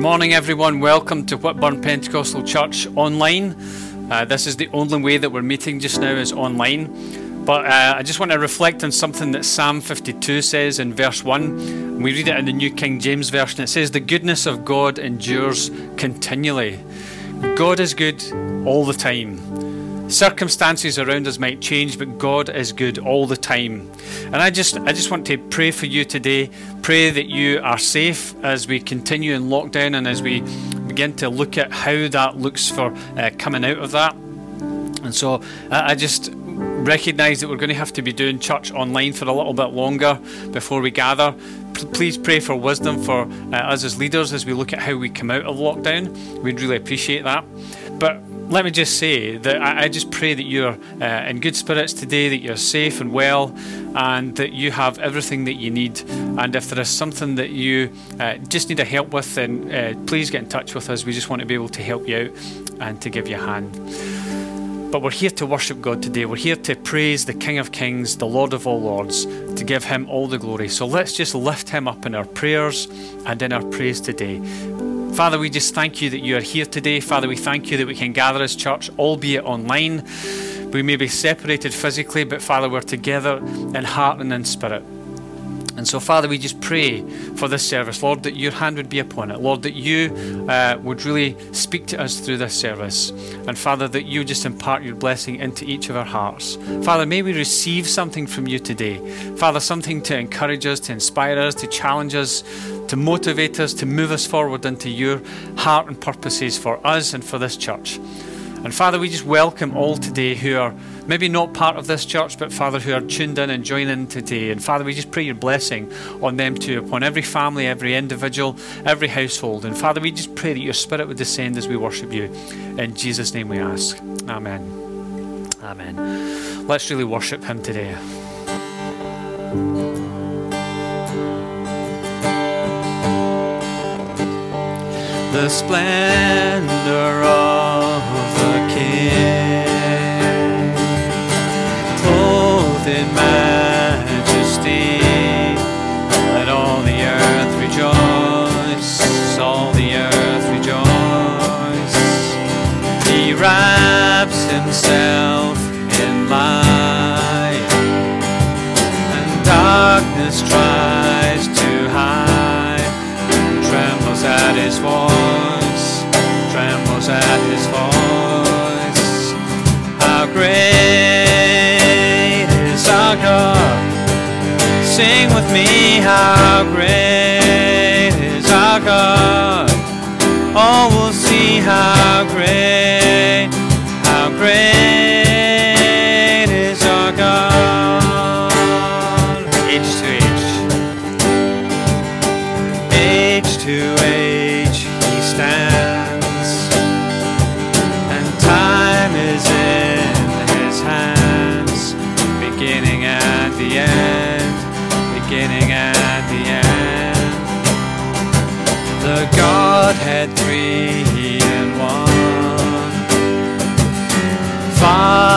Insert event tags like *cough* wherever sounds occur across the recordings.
Good morning, everyone. Welcome to Whitburn Pentecostal Church online. Uh, this is the only way that we're meeting just now is online. But uh, I just want to reflect on something that Psalm 52 says in verse 1. We read it in the New King James Version. It says, The goodness of God endures continually. God is good all the time. Circumstances around us might change, but God is good all the time. And I just I just want to pray for you today. Pray that you are safe as we continue in lockdown and as we begin to look at how that looks for uh, coming out of that. And so I, I just recognize that we're going to have to be doing church online for a little bit longer before we gather. P- please pray for wisdom for uh, us as leaders as we look at how we come out of lockdown. We'd really appreciate that. But let me just say that I, I just pray that you're uh, in good spirits today, that you're safe and well, and that you have everything that you need. And if there is something that you uh, just need a help with, then uh, please get in touch with us. We just want to be able to help you out and to give you a hand. But we're here to worship God today. We're here to praise the King of Kings, the Lord of all Lords, to give him all the glory. So let's just lift him up in our prayers and in our praise today. Father, we just thank you that you are here today. Father, we thank you that we can gather as church, albeit online. We may be separated physically, but Father, we're together in heart and in spirit. And so, Father, we just pray for this service, Lord, that your hand would be upon it. Lord, that you uh, would really speak to us through this service. And, Father, that you just impart your blessing into each of our hearts. Father, may we receive something from you today. Father, something to encourage us, to inspire us, to challenge us, to motivate us, to move us forward into your heart and purposes for us and for this church. And Father, we just welcome all today who are maybe not part of this church, but Father, who are tuned in and joining today. And Father, we just pray your blessing on them too, upon every family, every individual, every household. And Father, we just pray that your spirit would descend as we worship you. In Jesus' name we ask. Amen. Amen. Let's really worship him today. The splendor of in majesty, let all the earth rejoice, all the earth rejoice. He wraps himself in light, and darkness tries to hide, trembles at his voice, trembles at his voice. How great Sing with me, how great is our God? All will see how great,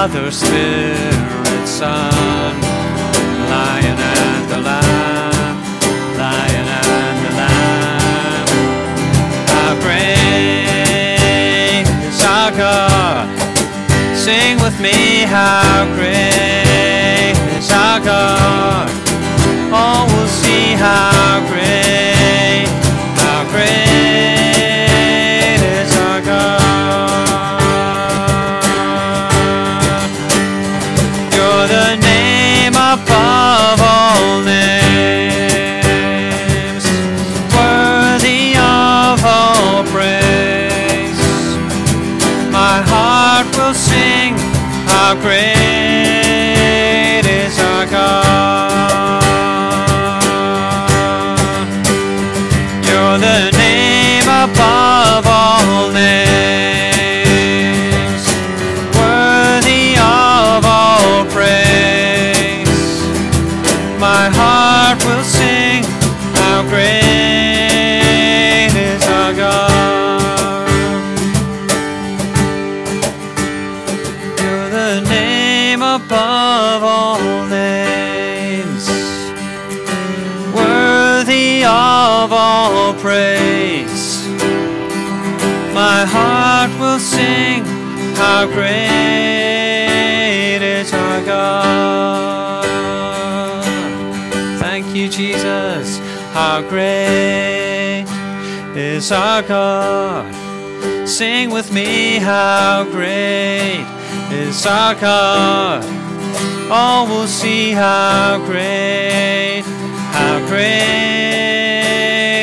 Father, Spirit, Son, Lion and the Lamb, Lion and the Lamb. How great is our God? Sing with me, how great is our God? All will see how great, the name above How great is our God. Sing with me, how great is our God. All will see how great, how great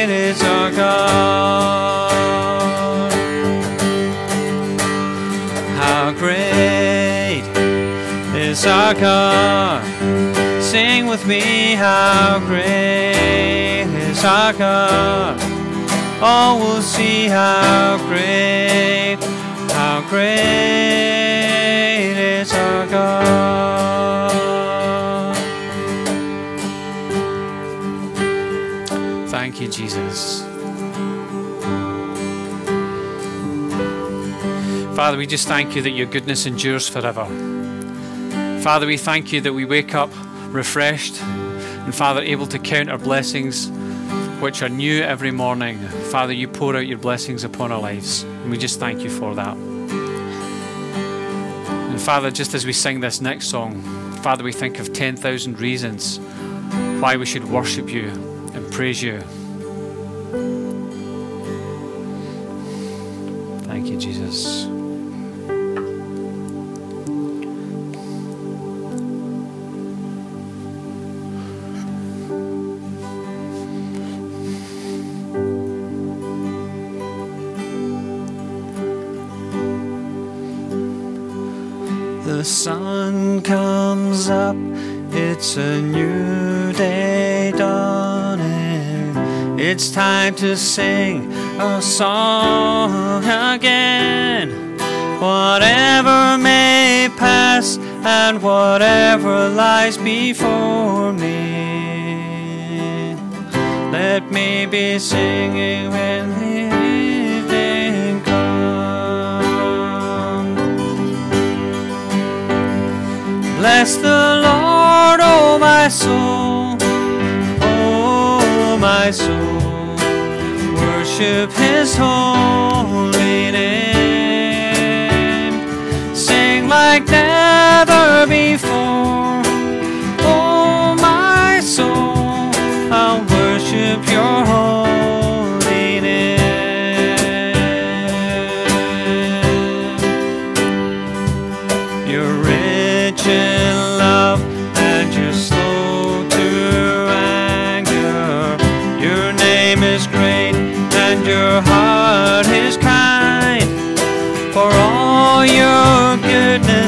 is our God. How great is our God. Sing with me, how great God. All will see how great, how great is our God. Thank you, Jesus. Father, we just thank you that your goodness endures forever. Father, we thank you that we wake up refreshed and, Father, able to count our blessings which are new every morning. Father, you pour out your blessings upon our lives, and we just thank you for that. And, Father, just as we sing this next song, Father, we think of 10,000 reasons why we should worship you and praise you. Thank you, Jesus. It's a new day dawning. It's time to sing a song again. Whatever may pass and whatever lies before me. Let me be singing when Bless the Lord, oh my soul, oh my soul. Worship His holy name. Sing like never before, oh my soul. I'll worship Your holy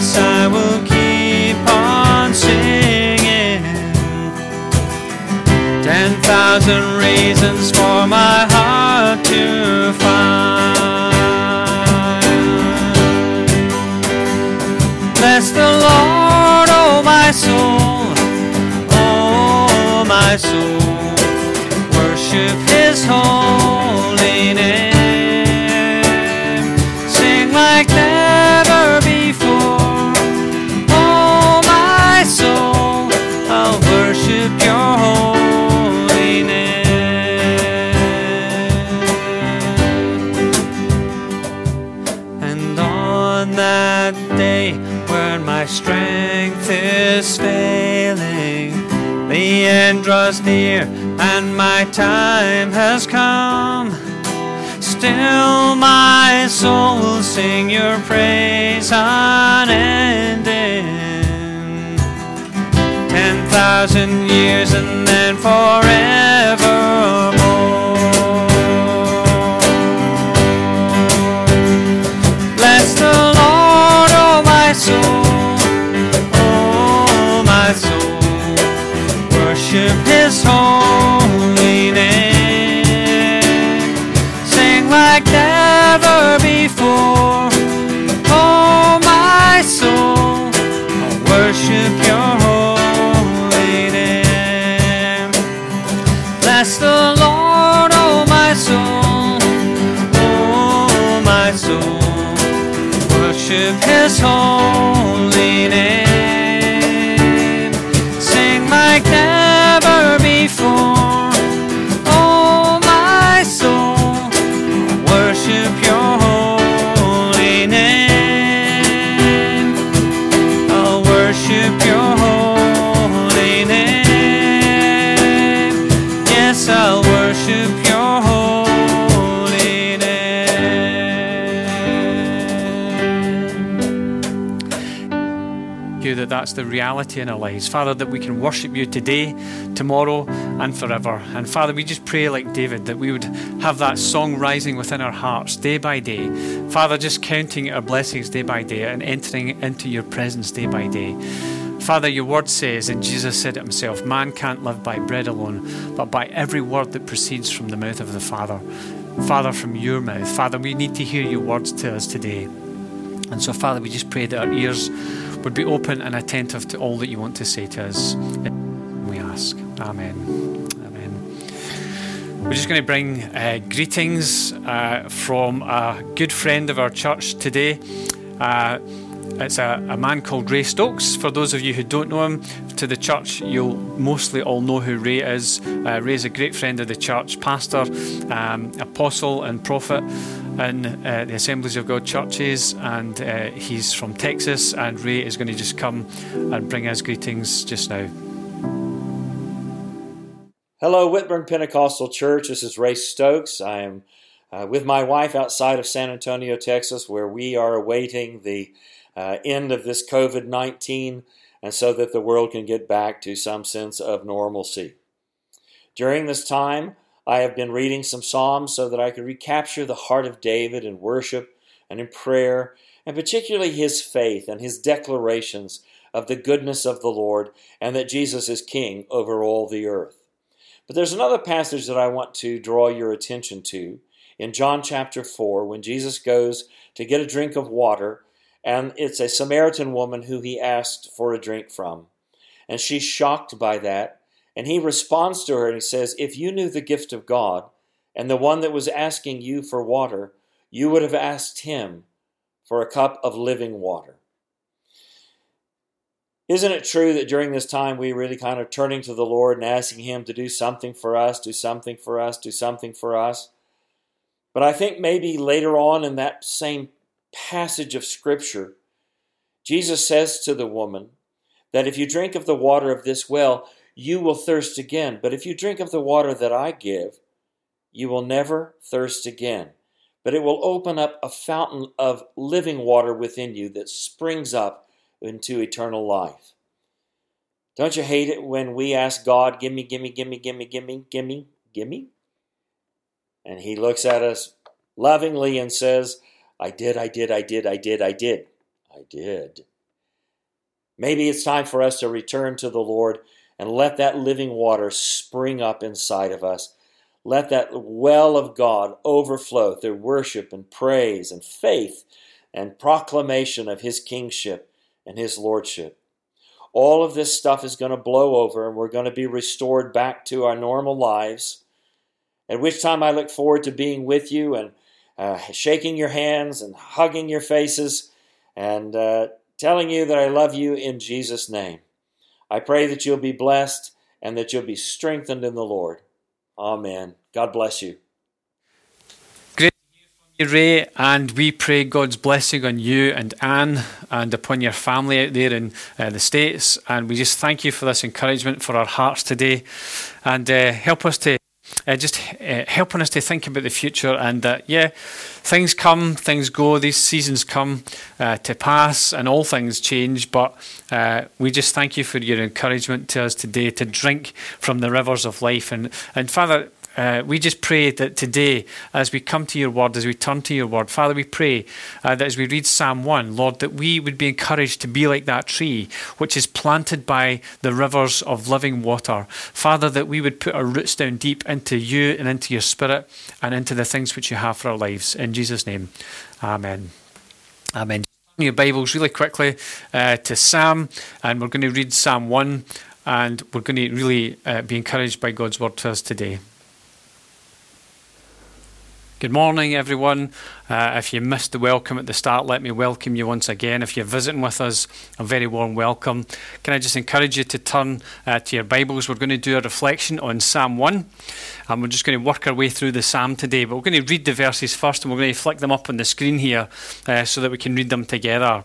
goodness, I will keep on singing. Ten thousand reasons for my heart to find. Bless the Lord, oh my soul, oh my soul. Near and my time has come. Still, my soul will sing your praise unending. Ten thousand years and then forevermore. Reality in our lives. Father, that we can worship you today, tomorrow, and forever. And Father, we just pray like David that we would have that song rising within our hearts day by day. Father, just counting our blessings day by day and entering into your presence day by day. Father, your word says, and Jesus said it himself, man can't live by bread alone, but by every word that proceeds from the mouth of the Father. Father, from your mouth. Father, we need to hear your words to us today. And so, Father, we just pray that our ears would be open and attentive to all that you want to say to us. We ask. Amen. Amen. We're just going to bring uh, greetings uh, from a good friend of our church today. Uh, it's a, a, man called Ray Stokes. For those of you who don't know him, to the church, you'll mostly all know who Ray is. Uh, Ray is a great friend of the church, pastor, um, apostle, and prophet in uh, the Assemblies of God churches, and uh, he's from Texas. And Ray is going to just come and bring us greetings just now. Hello, Whitburn Pentecostal Church. This is Ray Stokes. I am uh, with my wife outside of San Antonio, Texas, where we are awaiting the uh, end of this COVID 19 and so that the world can get back to some sense of normalcy. During this time, I have been reading some Psalms so that I could recapture the heart of David in worship and in prayer, and particularly his faith and his declarations of the goodness of the Lord and that Jesus is King over all the earth. But there's another passage that I want to draw your attention to in John chapter 4 when Jesus goes to get a drink of water and it's a Samaritan woman who he asked for a drink from. And she's shocked by that. And he responds to her and he says, If you knew the gift of God and the one that was asking you for water, you would have asked him for a cup of living water. Isn't it true that during this time we really kind of turning to the Lord and asking Him to do something for us, do something for us, do something for us? But I think maybe later on in that same passage of Scripture, Jesus says to the woman that if you drink of the water of this well, you will thirst again. But if you drink of the water that I give, you will never thirst again. But it will open up a fountain of living water within you that springs up into eternal life. Don't you hate it when we ask God, gimme, gimme, gimme, gimme, gimme, gimme, gimme? And He looks at us lovingly and says, I did, I did, I did, I did, I did, I did. Maybe it's time for us to return to the Lord and let that living water spring up inside of us. Let that well of God overflow through worship and praise and faith and proclamation of His kingship and His lordship. All of this stuff is going to blow over and we're going to be restored back to our normal lives. At which time I look forward to being with you and uh, shaking your hands and hugging your faces and uh, telling you that I love you in Jesus' name. I pray that you'll be blessed and that you'll be strengthened in the Lord. Amen. God bless you. Great to Ray, and we pray God's blessing on you and Anne and upon your family out there in uh, the States. And we just thank you for this encouragement for our hearts today and uh, help us to uh, just uh, helping us to think about the future and that, yeah, things come, things go, these seasons come uh, to pass and all things change. But uh, we just thank you for your encouragement to us today to drink from the rivers of life. And, and Father, uh, we just pray that today, as we come to your word, as we turn to your word, Father, we pray uh, that as we read Psalm 1, Lord, that we would be encouraged to be like that tree which is planted by the rivers of living water. Father, that we would put our roots down deep into you and into your spirit and into the things which you have for our lives. In Jesus' name, amen. Amen. Your Bibles really quickly uh, to Psalm, and we're going to read Psalm 1, and we're going to really uh, be encouraged by God's word to us today. Good morning, everyone. Uh, if you missed the welcome at the start, let me welcome you once again. If you're visiting with us, a very warm welcome. Can I just encourage you to turn uh, to your Bibles? We're going to do a reflection on Psalm 1, and we're just going to work our way through the Psalm today. But we're going to read the verses first, and we're going to flick them up on the screen here uh, so that we can read them together.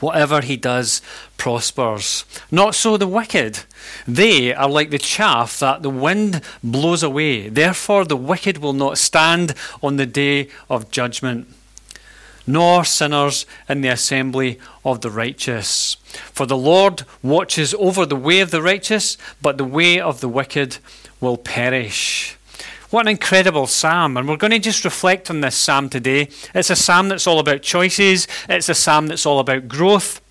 Whatever he does prospers. Not so the wicked. They are like the chaff that the wind blows away. Therefore, the wicked will not stand on the day of judgment, nor sinners in the assembly of the righteous. For the Lord watches over the way of the righteous, but the way of the wicked will perish. What an incredible psalm. And we're going to just reflect on this psalm today. It's a psalm that's all about choices, it's a psalm that's all about growth.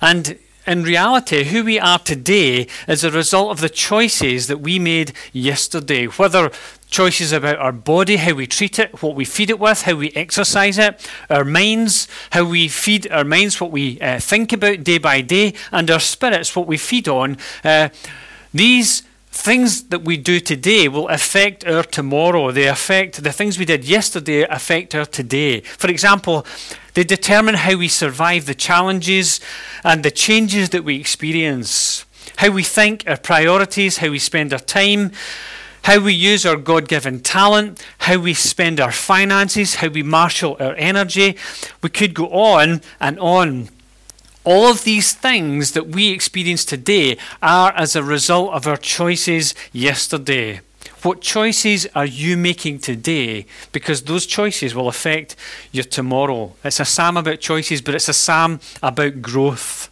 And in reality, who we are today is a result of the choices that we made yesterday. Whether choices about our body, how we treat it, what we feed it with, how we exercise it, our minds, how we feed our minds, what we uh, think about day by day, and our spirits, what we feed on. Uh, these things that we do today will affect our tomorrow. They affect the things we did yesterday affect our today. For example, they determine how we survive the challenges and the changes that we experience. How we think, our priorities, how we spend our time, how we use our God given talent, how we spend our finances, how we marshal our energy. We could go on and on. All of these things that we experience today are as a result of our choices yesterday. What choices are you making today? Because those choices will affect your tomorrow. It's a psalm about choices, but it's a psalm about growth.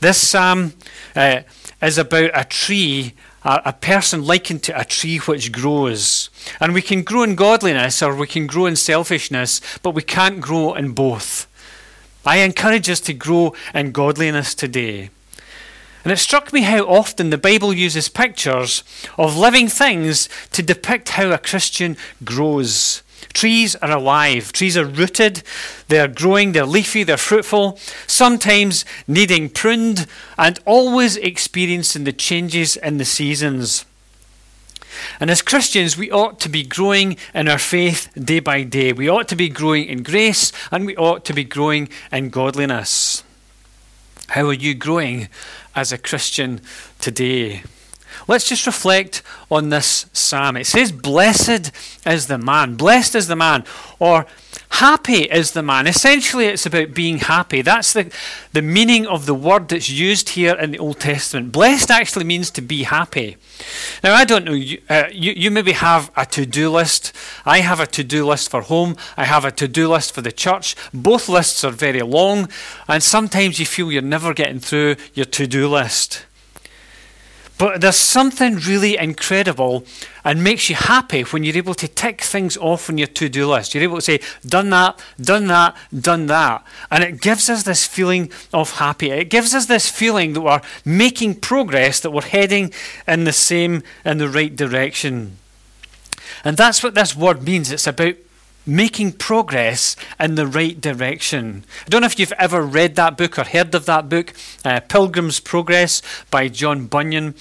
This psalm uh, is about a tree, a, a person likened to a tree which grows. And we can grow in godliness or we can grow in selfishness, but we can't grow in both. I encourage us to grow in godliness today. And it struck me how often the Bible uses pictures of living things to depict how a Christian grows. Trees are alive. Trees are rooted. They're growing. They're leafy. They're fruitful. Sometimes needing pruned and always experiencing the changes in the seasons. And as Christians, we ought to be growing in our faith day by day. We ought to be growing in grace and we ought to be growing in godliness. How are you growing as a Christian today? Let's just reflect on this psalm. It says, Blessed is the man, blessed is the man, or happy is the man. Essentially, it's about being happy. That's the, the meaning of the word that's used here in the Old Testament. Blessed actually means to be happy. Now, I don't know, you, uh, you, you maybe have a to do list. I have a to do list for home, I have a to do list for the church. Both lists are very long, and sometimes you feel you're never getting through your to do list. But there's something really incredible and makes you happy when you're able to tick things off on your to do list. You're able to say, done that, done that, done that. And it gives us this feeling of happy. It gives us this feeling that we're making progress, that we're heading in the same, in the right direction. And that's what this word means. It's about making progress in the right direction. I don't know if you've ever read that book or heard of that book, uh, Pilgrim's Progress by John Bunyan.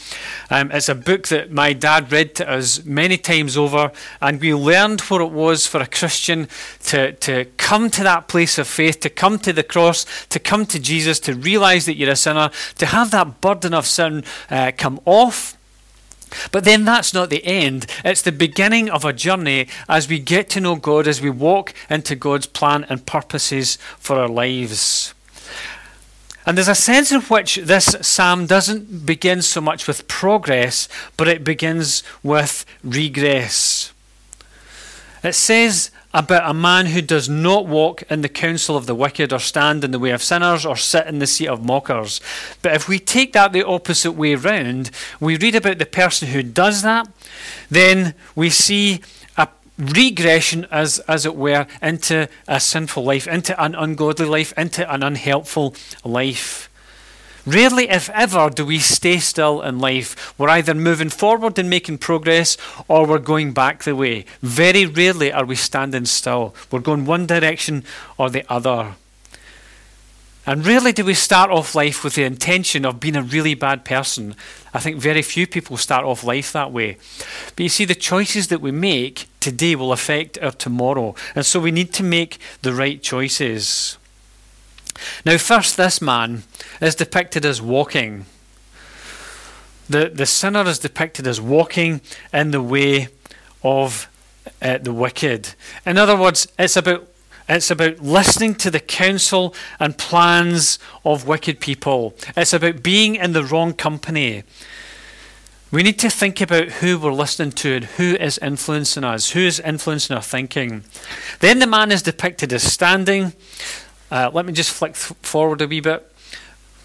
Um, it's a book that my dad read to us many times over, and we learned what it was for a Christian to, to come to that place of faith, to come to the cross, to come to Jesus, to realize that you're a sinner, to have that burden of sin uh, come off but then that's not the end. It's the beginning of a journey as we get to know God, as we walk into God's plan and purposes for our lives. And there's a sense in which this psalm doesn't begin so much with progress, but it begins with regress. It says about a man who does not walk in the counsel of the wicked, or stand in the way of sinners, or sit in the seat of mockers. But if we take that the opposite way round, we read about the person who does that, then we see a regression, as, as it were, into a sinful life, into an ungodly life, into an unhelpful life. Rarely, if ever, do we stay still in life. We're either moving forward and making progress or we're going back the way. Very rarely are we standing still. We're going one direction or the other. And rarely do we start off life with the intention of being a really bad person. I think very few people start off life that way. But you see, the choices that we make today will affect our tomorrow. And so we need to make the right choices. Now, first, this man is depicted as walking. the, the sinner is depicted as walking in the way of uh, the wicked. In other words, it's about it's about listening to the counsel and plans of wicked people. It's about being in the wrong company. We need to think about who we're listening to and who is influencing us, who is influencing our thinking. Then the man is depicted as standing. Uh, let me just flick th- forward a wee bit.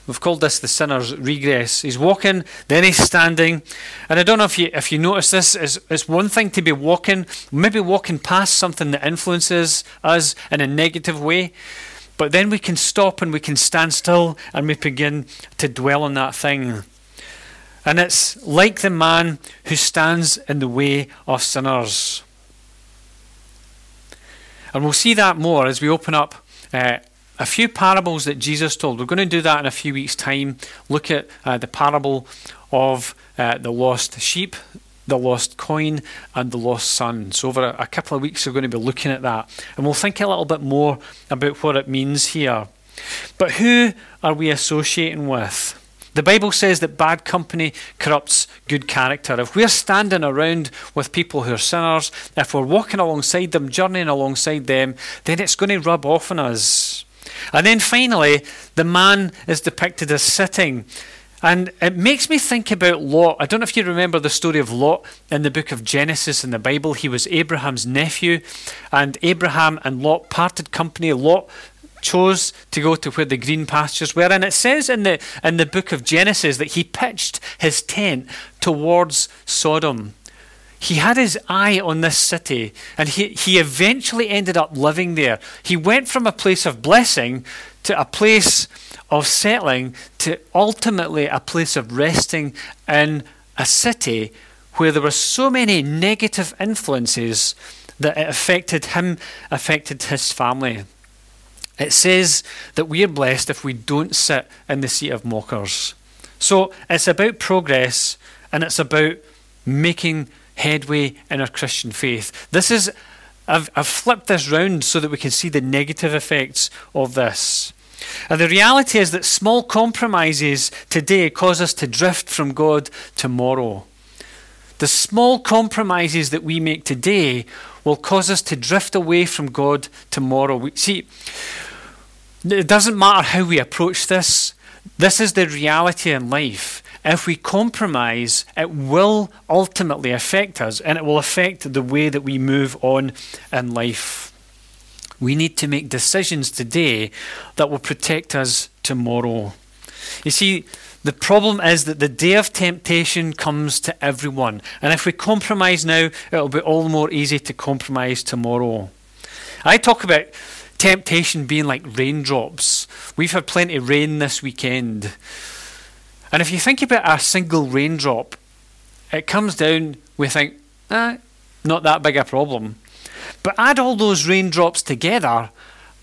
We've called this the sinner's regress. He's walking, then he's standing. And I don't know if you if you notice this, it's, it's one thing to be walking, maybe walking past something that influences us in a negative way. But then we can stop and we can stand still and we begin to dwell on that thing. And it's like the man who stands in the way of sinners. And we'll see that more as we open up uh, a few parables that Jesus told. We're going to do that in a few weeks' time. Look at uh, the parable of uh, the lost sheep, the lost coin, and the lost son. So, over a, a couple of weeks, we're going to be looking at that. And we'll think a little bit more about what it means here. But who are we associating with? The Bible says that bad company corrupts good character. If we're standing around with people who are sinners, if we're walking alongside them, journeying alongside them, then it's going to rub off on us. And then finally, the man is depicted as sitting. And it makes me think about Lot. I don't know if you remember the story of Lot in the book of Genesis in the Bible. He was Abraham's nephew, and Abraham and Lot parted company. Lot chose to go to where the green pastures were. And it says in the, in the book of Genesis that he pitched his tent towards Sodom. He had his eye on this city and he, he eventually ended up living there. He went from a place of blessing to a place of settling to ultimately a place of resting in a city where there were so many negative influences that it affected him, affected his family. It says that we are blessed if we don't sit in the seat of mockers. So it's about progress and it's about making headway in our Christian faith. This is, I've, I've flipped this round so that we can see the negative effects of this. And the reality is that small compromises today cause us to drift from God tomorrow. The small compromises that we make today will cause us to drift away from God tomorrow. We, see, it doesn't matter how we approach this, this is the reality in life. If we compromise, it will ultimately affect us and it will affect the way that we move on in life. We need to make decisions today that will protect us tomorrow. You see, the problem is that the day of temptation comes to everyone. And if we compromise now, it'll be all the more easy to compromise tomorrow. I talk about temptation being like raindrops. We've had plenty of rain this weekend. And if you think about a single raindrop, it comes down, we think, ah, not that big a problem. But add all those raindrops together,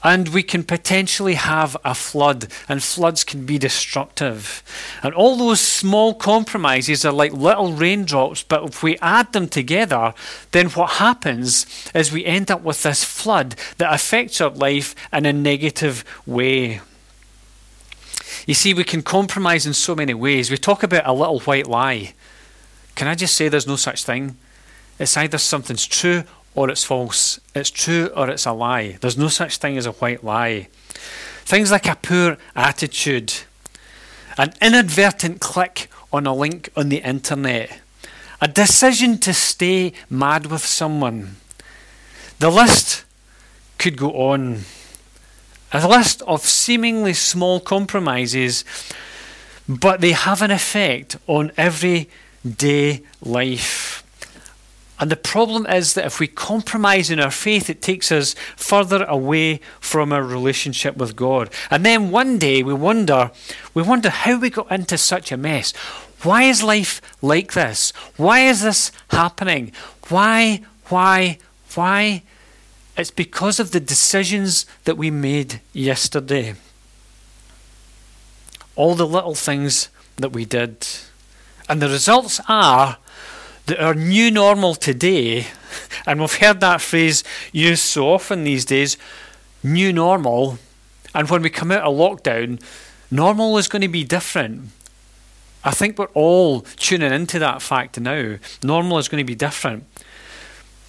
and we can potentially have a flood, and floods can be destructive. And all those small compromises are like little raindrops, but if we add them together, then what happens is we end up with this flood that affects our life in a negative way. You see, we can compromise in so many ways. We talk about a little white lie. Can I just say there's no such thing? It's either something's true or it's false. It's true or it's a lie. There's no such thing as a white lie. Things like a poor attitude, an inadvertent click on a link on the internet, a decision to stay mad with someone. The list could go on. A list of seemingly small compromises, but they have an effect on everyday life. And the problem is that if we compromise in our faith, it takes us further away from our relationship with God. And then one day we wonder, we wonder how we got into such a mess. Why is life like this? Why is this happening? Why, why, why? It's because of the decisions that we made yesterday. All the little things that we did. And the results are that our new normal today, *laughs* and we've heard that phrase used so often these days, new normal, and when we come out of lockdown, normal is going to be different. I think we're all tuning into that fact now. Normal is going to be different.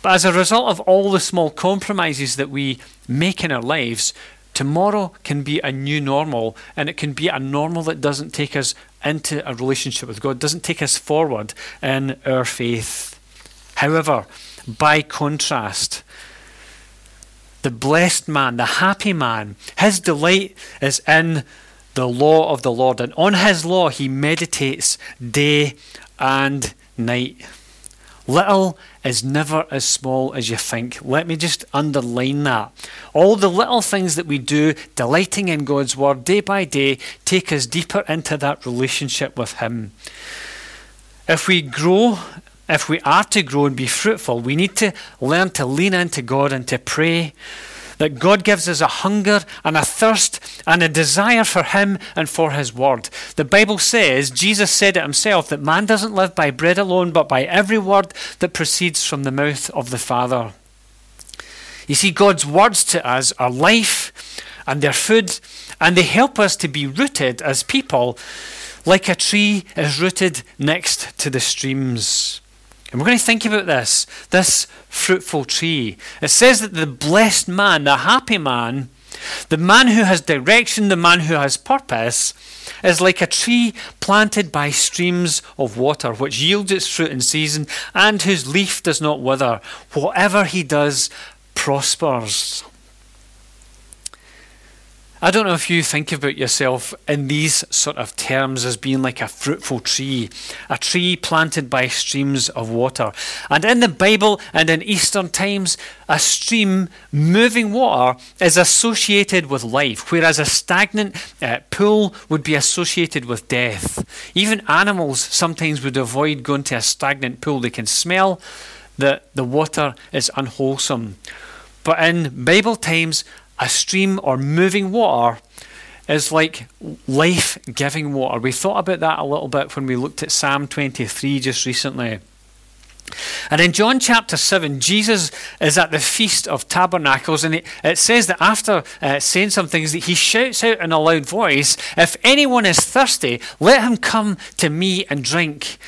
But as a result of all the small compromises that we make in our lives, tomorrow can be a new normal, and it can be a normal that doesn't take us into a relationship with God, doesn't take us forward in our faith. However, by contrast, the blessed man, the happy man, his delight is in the law of the Lord, and on his law he meditates day and night. Little is never as small as you think. Let me just underline that. All the little things that we do, delighting in God's word day by day, take us deeper into that relationship with Him. If we grow, if we are to grow and be fruitful, we need to learn to lean into God and to pray that God gives us a hunger and a thirst and a desire for Him and for His Word. The Bible says, Jesus said it Himself, that man doesn't live by bread alone, but by every word that proceeds from the mouth of the Father. You see, God's words to us are life and they're food, and they help us to be rooted as people like a tree is rooted next to the streams. And we're going to think about this this fruitful tree. It says that the blessed man, the happy man, the man who has direction, the man who has purpose, is like a tree planted by streams of water, which yields its fruit in season and whose leaf does not wither. Whatever he does prospers. I don't know if you think about yourself in these sort of terms as being like a fruitful tree, a tree planted by streams of water. And in the Bible and in Eastern times, a stream moving water is associated with life, whereas a stagnant uh, pool would be associated with death. Even animals sometimes would avoid going to a stagnant pool. They can smell that the water is unwholesome. But in Bible times, a stream or moving water is like life giving water. We thought about that a little bit when we looked at Psalm 23 just recently. And in John chapter 7, Jesus is at the Feast of Tabernacles, and it, says that after uh, saying some things, that he shouts out in a loud voice, If anyone is thirsty, let him come to me and drink.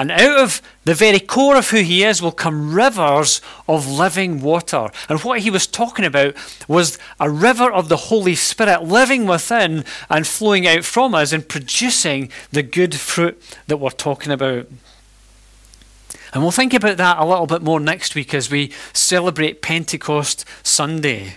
And out of the very core of who he is will come rivers of living water. And what he was talking about was a river of the Holy Spirit living within and flowing out from us and producing the good fruit that we're talking about. And we'll think about that a little bit more next week as we celebrate Pentecost Sunday.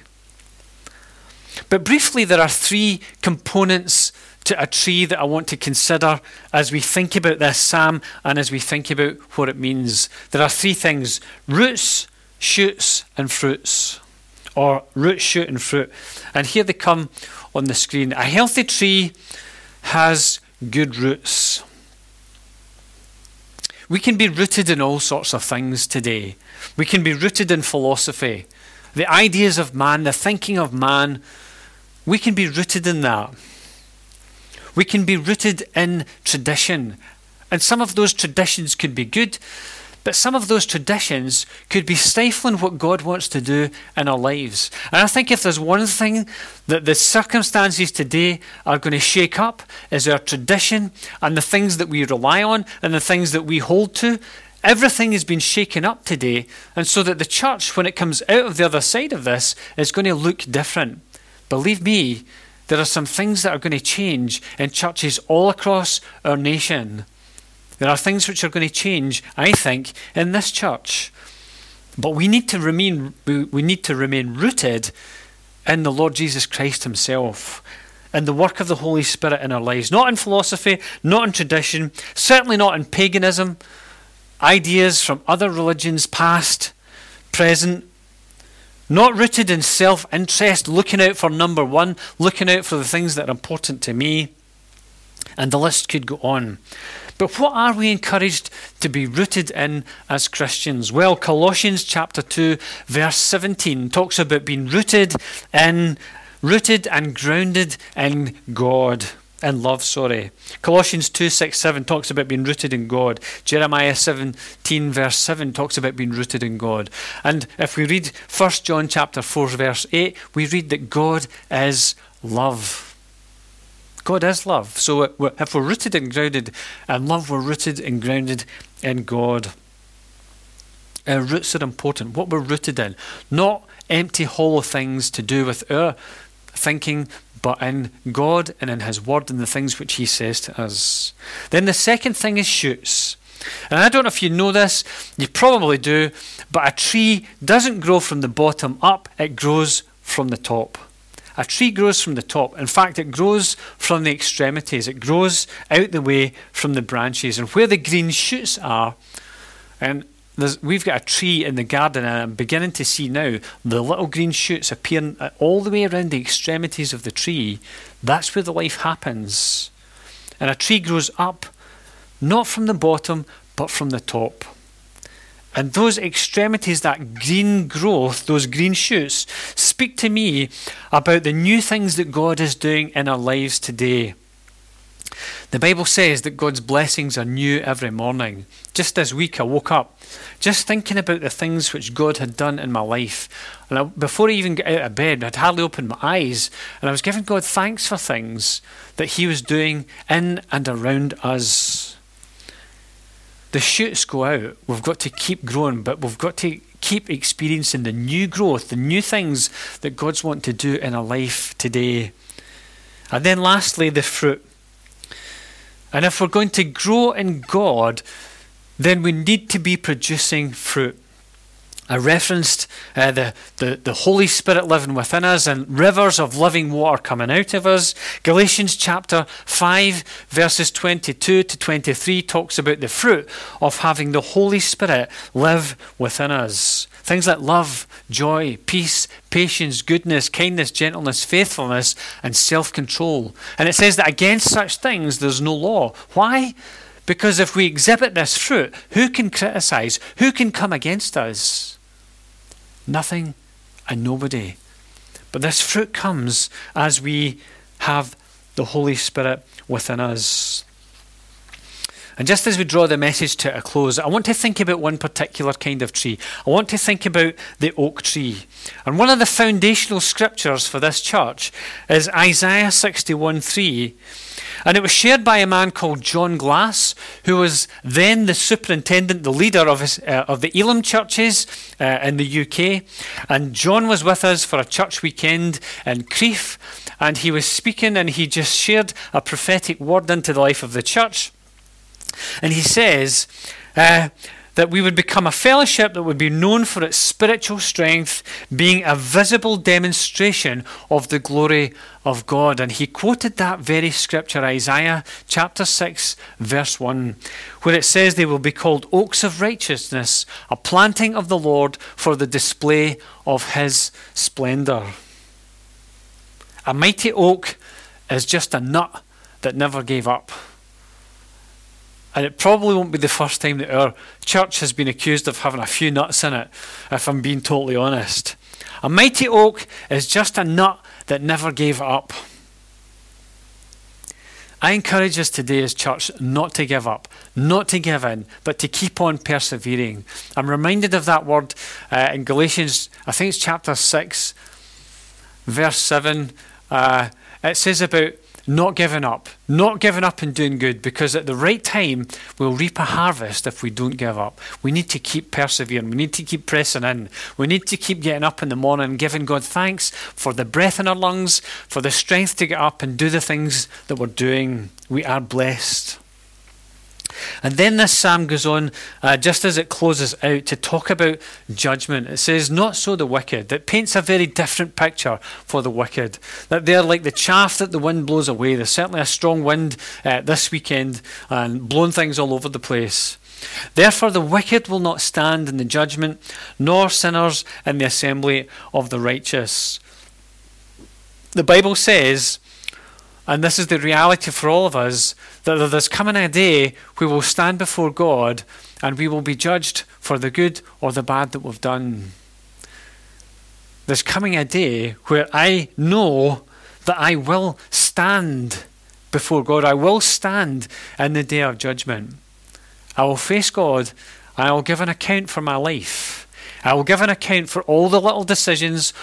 But briefly, there are three components to a tree that I want to consider as we think about this psalm and as we think about what it means. There are three things roots, shoots, and fruits. Or root, shoot, and fruit. And here they come on the screen. A healthy tree has good roots. We can be rooted in all sorts of things today. We can be rooted in philosophy, the ideas of man, the thinking of man. We can be rooted in that. We can be rooted in tradition. And some of those traditions could be good, but some of those traditions could be stifling what God wants to do in our lives. And I think if there's one thing that the circumstances today are going to shake up is our tradition and the things that we rely on and the things that we hold to. Everything has been shaken up today, and so that the church, when it comes out of the other side of this, is going to look different. Believe me, there are some things that are going to change in churches all across our nation. There are things which are going to change, I think, in this church. But we need to remain we need to remain rooted in the Lord Jesus Christ himself and the work of the Holy Spirit in our lives, not in philosophy, not in tradition, certainly not in paganism, ideas from other religions past, present, not rooted in self interest, looking out for number one, looking out for the things that are important to me. And the list could go on. But what are we encouraged to be rooted in as Christians? Well, Colossians chapter 2, verse 17 talks about being rooted in, rooted and grounded in God in love, sorry. Colossians 2 6 7 talks about being rooted in God. Jeremiah 17 verse 7 talks about being rooted in God. And if we read 1 John chapter 4 verse 8, we read that God is love. God is love. So uh, if we're rooted and grounded in love, we're rooted and grounded in God. Our roots are important. What we're rooted in, not empty, hollow things to do with our thinking, but in God and in His Word and the things which He says to us. Then the second thing is shoots. And I don't know if you know this, you probably do, but a tree doesn't grow from the bottom up, it grows from the top. A tree grows from the top. In fact, it grows from the extremities. It grows out the way from the branches. And where the green shoots are, and we've got a tree in the garden, and I'm beginning to see now the little green shoots appearing all the way around the extremities of the tree. That's where the life happens. And a tree grows up, not from the bottom, but from the top. And those extremities, that green growth, those green shoots, speak to me about the new things that God is doing in our lives today. The Bible says that God's blessings are new every morning. Just this week, I woke up just thinking about the things which God had done in my life. And I, before I even got out of bed, I'd hardly opened my eyes, and I was giving God thanks for things that He was doing in and around us the shoots go out. We've got to keep growing, but we've got to keep experiencing the new growth, the new things that God's want to do in our life today. And then lastly, the fruit. And if we're going to grow in God, then we need to be producing fruit. I referenced uh, the, the, the Holy Spirit living within us and rivers of living water coming out of us. Galatians chapter 5, verses 22 to 23 talks about the fruit of having the Holy Spirit live within us. Things like love, joy, peace, patience, goodness, kindness, gentleness, faithfulness, and self control. And it says that against such things there's no law. Why? Because if we exhibit this fruit, who can criticize? Who can come against us? Nothing and nobody. But this fruit comes as we have the Holy Spirit within us. And just as we draw the message to a close, I want to think about one particular kind of tree. I want to think about the oak tree. And one of the foundational scriptures for this church is Isaiah 61 3. And it was shared by a man called John Glass, who was then the superintendent, the leader of, his, uh, of the Elim churches uh, in the UK. And John was with us for a church weekend in Crieff, and he was speaking and he just shared a prophetic word into the life of the church. And he says, uh, that we would become a fellowship that would be known for its spiritual strength, being a visible demonstration of the glory of God. And he quoted that very scripture, Isaiah chapter 6, verse 1, where it says, They will be called oaks of righteousness, a planting of the Lord for the display of his splendour. A mighty oak is just a nut that never gave up. And it probably won't be the first time that our church has been accused of having a few nuts in it, if I'm being totally honest. A mighty oak is just a nut that never gave up. I encourage us today as church not to give up, not to give in, but to keep on persevering. I'm reminded of that word uh, in Galatians, I think it's chapter 6, verse 7. Uh, it says about not giving up, not giving up and doing good, because at the right time we'll reap a harvest if we don't give up. We need to keep persevering. We need to keep pressing in. We need to keep getting up in the morning giving God thanks for the breath in our lungs, for the strength to get up and do the things that we're doing. We are blessed. And then this psalm goes on, uh, just as it closes out, to talk about judgment. It says, Not so the wicked. It paints a very different picture for the wicked. That they're like the chaff that the wind blows away. There's certainly a strong wind uh, this weekend and blowing things all over the place. Therefore, the wicked will not stand in the judgment, nor sinners in the assembly of the righteous. The Bible says and this is the reality for all of us that there's coming a day we will stand before God and we will be judged for the good or the bad that we've done. Hmm. There's coming a day where I know that I will stand before God. I will stand in the day of judgment. I will face God and I will give an account for my life. I will give an account for all the little decisions,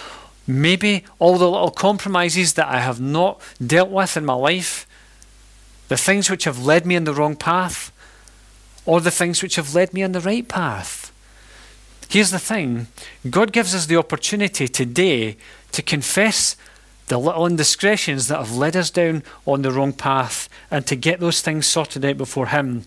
Maybe all the little compromises that I have not dealt with in my life the things which have led me in the wrong path, or the things which have led me on the right path. Here's the thing God gives us the opportunity today to confess the little indiscretions that have led us down on the wrong path and to get those things sorted out before Him.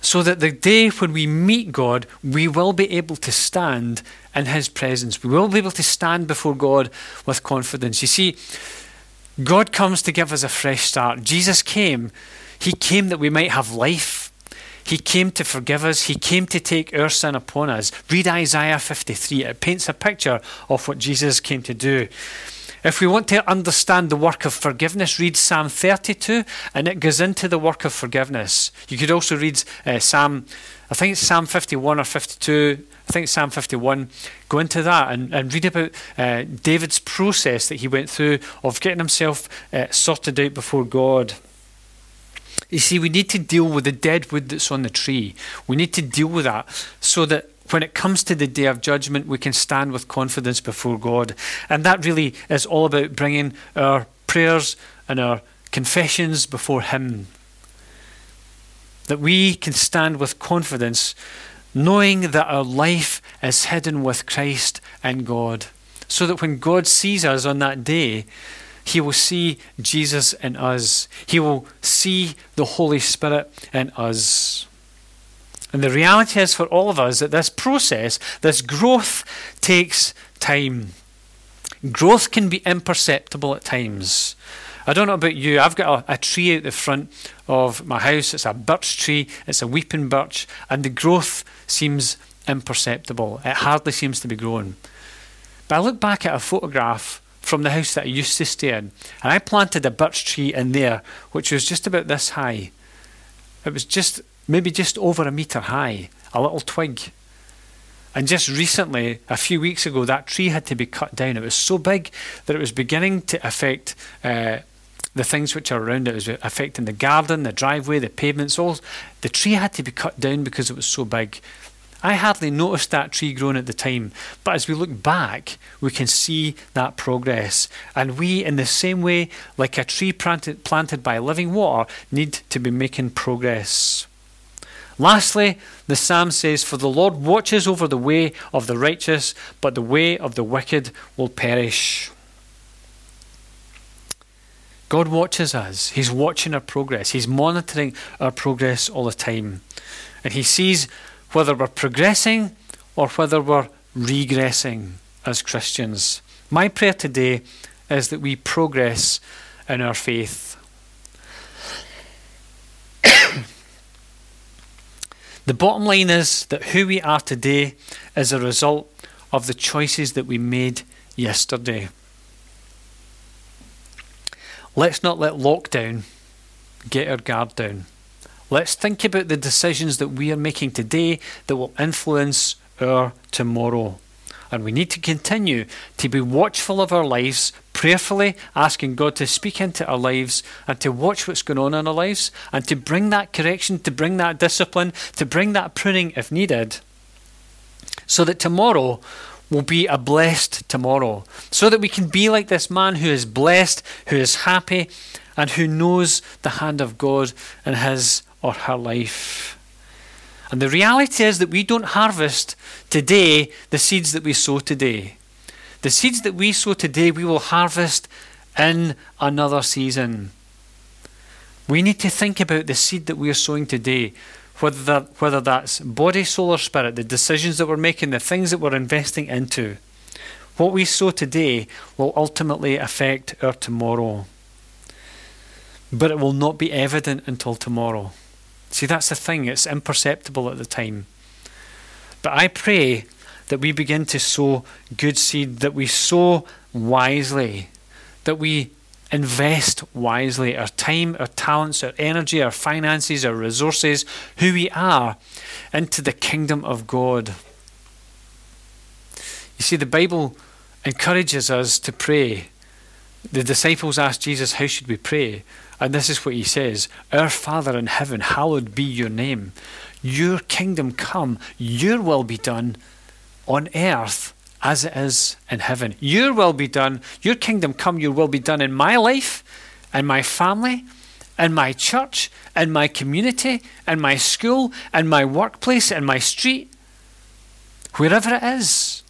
So that the day when we meet God, we will be able to stand in His presence. We will be able to stand before God with confidence. You see, God comes to give us a fresh start. Jesus came. He came that we might have life. He came to forgive us. He came to take our sin upon us. Read Isaiah 53. It paints a picture of what Jesus came to do. If we want to understand the work of forgiveness, read Psalm 32, and it goes into the work of forgiveness. You could also read uh, Psalm, I think it's Psalm 51 or 52. I think Psalm 51. Go into that and, and read about uh, David's process that he went through of getting himself uh, sorted out before God. You see, we need to deal with the dead wood that's on the tree. We need to deal with that so that when it comes to the day of judgment, we can stand with confidence before God. And that really is all about bringing our prayers and our confessions before Him. That we can stand with confidence, knowing that our life is hidden with Christ and God. So that when God sees us on that day, he will see Jesus in us. He will see the Holy Spirit in us. And the reality is for all of us that this process, this growth, takes time. Growth can be imperceptible at times. I don't know about you, I've got a, a, tree out the front of my house. It's a birch tree, it's a weeping birch, and the growth seems imperceptible. It hardly seems to be growing. But I look back at a photograph from the house that I used to stay in, and I planted a birch tree in there, which was just about this high. It was just maybe just over a metre high, a little twig. And just recently, a few weeks ago, that tree had to be cut down. It was so big that it was beginning to affect uh, the things which are around it. It was affecting the garden, the driveway, the pavements. All the tree had to be cut down because it was so big. I hardly noticed that tree growing at the time, but as we look back, we can see that progress. And we, in the same way, like a tree planted, planted by living water, need to be making progress. Lastly, the psalm says, For the Lord watches over the way of the righteous, but the way of the wicked will perish. God watches us. He's watching our progress. He's monitoring our progress all the time. And He sees whether we're progressing or whether we're regressing as Christians. My prayer today is that we progress in our faith. The bottom line is that who we are today is a result of the choices that we made yesterday. Let's not let lockdown get our guard down. Let's think about the decisions that we are making today that will influence our tomorrow. And we need to continue to be watchful of our lives, prayerfully asking God to speak into our lives and to watch what's going on in our lives and to bring that correction, to bring that discipline, to bring that pruning if needed, so that tomorrow will be a blessed tomorrow. So that we can be like this man who is blessed, who is happy, and who knows the hand of God in his or her life. And the reality is that we don't harvest today the seeds that we sow today. The seeds that we sow today, we will harvest in another season. We need to think about the seed that we are sowing today, whether, that, whether that's body, soul, or spirit, the decisions that we're making, the things that we're investing into. What we sow today will ultimately affect our tomorrow. But it will not be evident until tomorrow. See, that's the thing, it's imperceptible at the time. But I pray that we begin to sow good seed, that we sow wisely, that we invest wisely our time, our talents, our energy, our finances, our resources, who we are, into the kingdom of God. You see, the Bible encourages us to pray. The disciples asked Jesus, How should we pray? And this is what he says Our Father in heaven, hallowed be your name. Your kingdom come, your will be done on earth as it is in heaven. Your will be done, your kingdom come, your will be done in my life, in my family, in my church, in my community, in my school, in my workplace, in my street, wherever it is.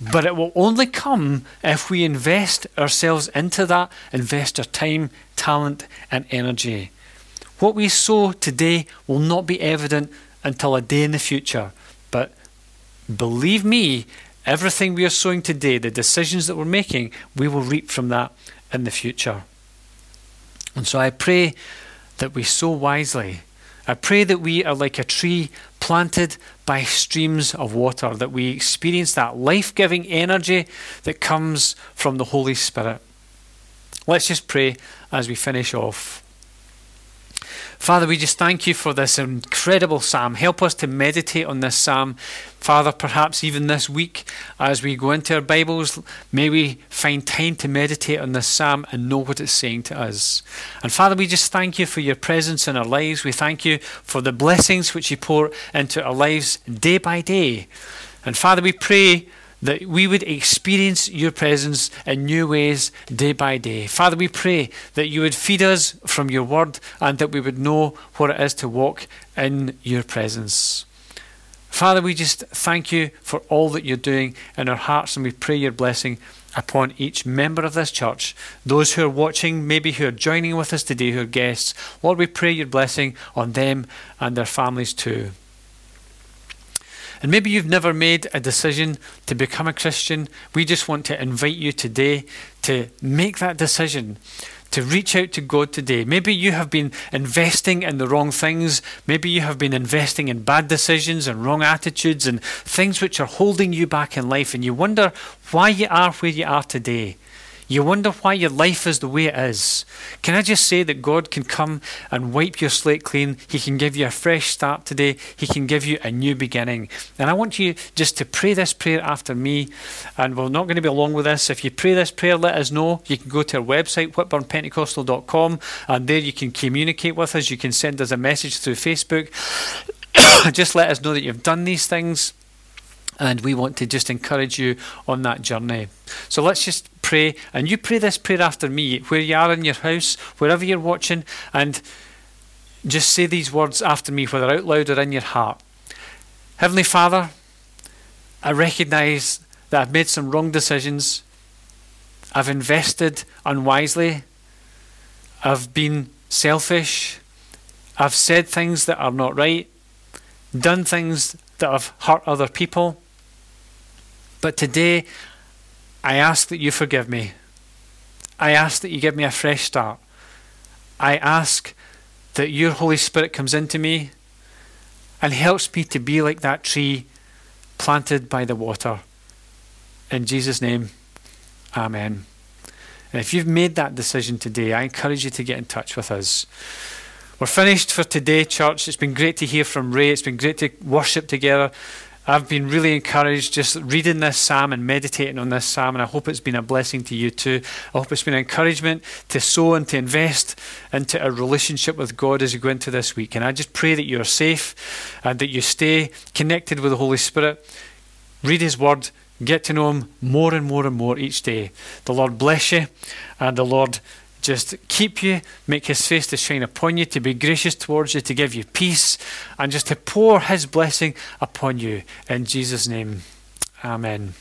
But it will only come if we invest ourselves into that, invest our time, talent, and energy. What we sow today will not be evident until a day in the future. But believe me, everything we are sowing today, the decisions that we're making, we will reap from that in the future. And so I pray that we sow wisely. I pray that we are like a tree planted by streams of water, that we experience that life giving energy that comes from the Holy Spirit. Let's just pray as we finish off. Father, we just thank you for this incredible psalm. Help us to meditate on this psalm. Father, perhaps even this week as we go into our Bibles, may we find time to meditate on this psalm and know what it's saying to us. And Father, we just thank you for your presence in our lives. We thank you for the blessings which you pour into our lives day by day. And Father, we pray that we would experience your presence in new ways day by day. Father, we pray that you would feed us from your word and that we would know what it is to walk in your presence. Father, we just thank you for all that you're doing in our hearts and we pray your blessing upon each member of this church. Those who are watching, maybe who are joining with us today, who are guests, Lord, we pray your blessing on them and their families too. And maybe you've never made a decision to become a Christian. We just want to invite you today to make that decision, to reach out to God today. Maybe you have been investing in the wrong things. Maybe you have been investing in bad decisions and wrong attitudes and things which are holding you back in life. And you wonder why you are where you are today. You wonder why your life is the way it is. Can I just say that God can come and wipe your slate clean? He can give you a fresh start today. He can give you a new beginning. And I want you just to pray this prayer after me. And we're not going to be long with this. If you pray this prayer, let us know. You can go to our website, whitburnpentecostal.com, and there you can communicate with us. You can send us a message through Facebook. *coughs* just let us know that you've done these things. And we want to just encourage you on that journey. So let's just pray. And you pray this prayer after me, where you are in your house, wherever you're watching, and just say these words after me, whether out loud or in your heart. Heavenly Father, I recognize that I've made some wrong decisions. I've invested unwisely. I've been selfish. I've said things that are not right, done things that have hurt other people. But today, I ask that you forgive me. I ask that you give me a fresh start. I ask that your Holy Spirit comes into me and helps me to be like that tree planted by the water. In Jesus' name, Amen. And if you've made that decision today, I encourage you to get in touch with us. We're finished for today, church. It's been great to hear from Ray. It's been great to worship together. I've been really encouraged just reading this psalm and meditating on this psalm, and I hope it's been a blessing to you too. I hope it's been an encouragement to sow and to invest into a relationship with God as you go into this week. And I just pray that you're safe and that you stay connected with the Holy Spirit. Read His Word, get to know Him more and more and more each day. The Lord bless you, and the Lord just keep you, make his face to shine upon you, to be gracious towards you, to give you peace, and just to pour his blessing upon you. In Jesus' name, amen.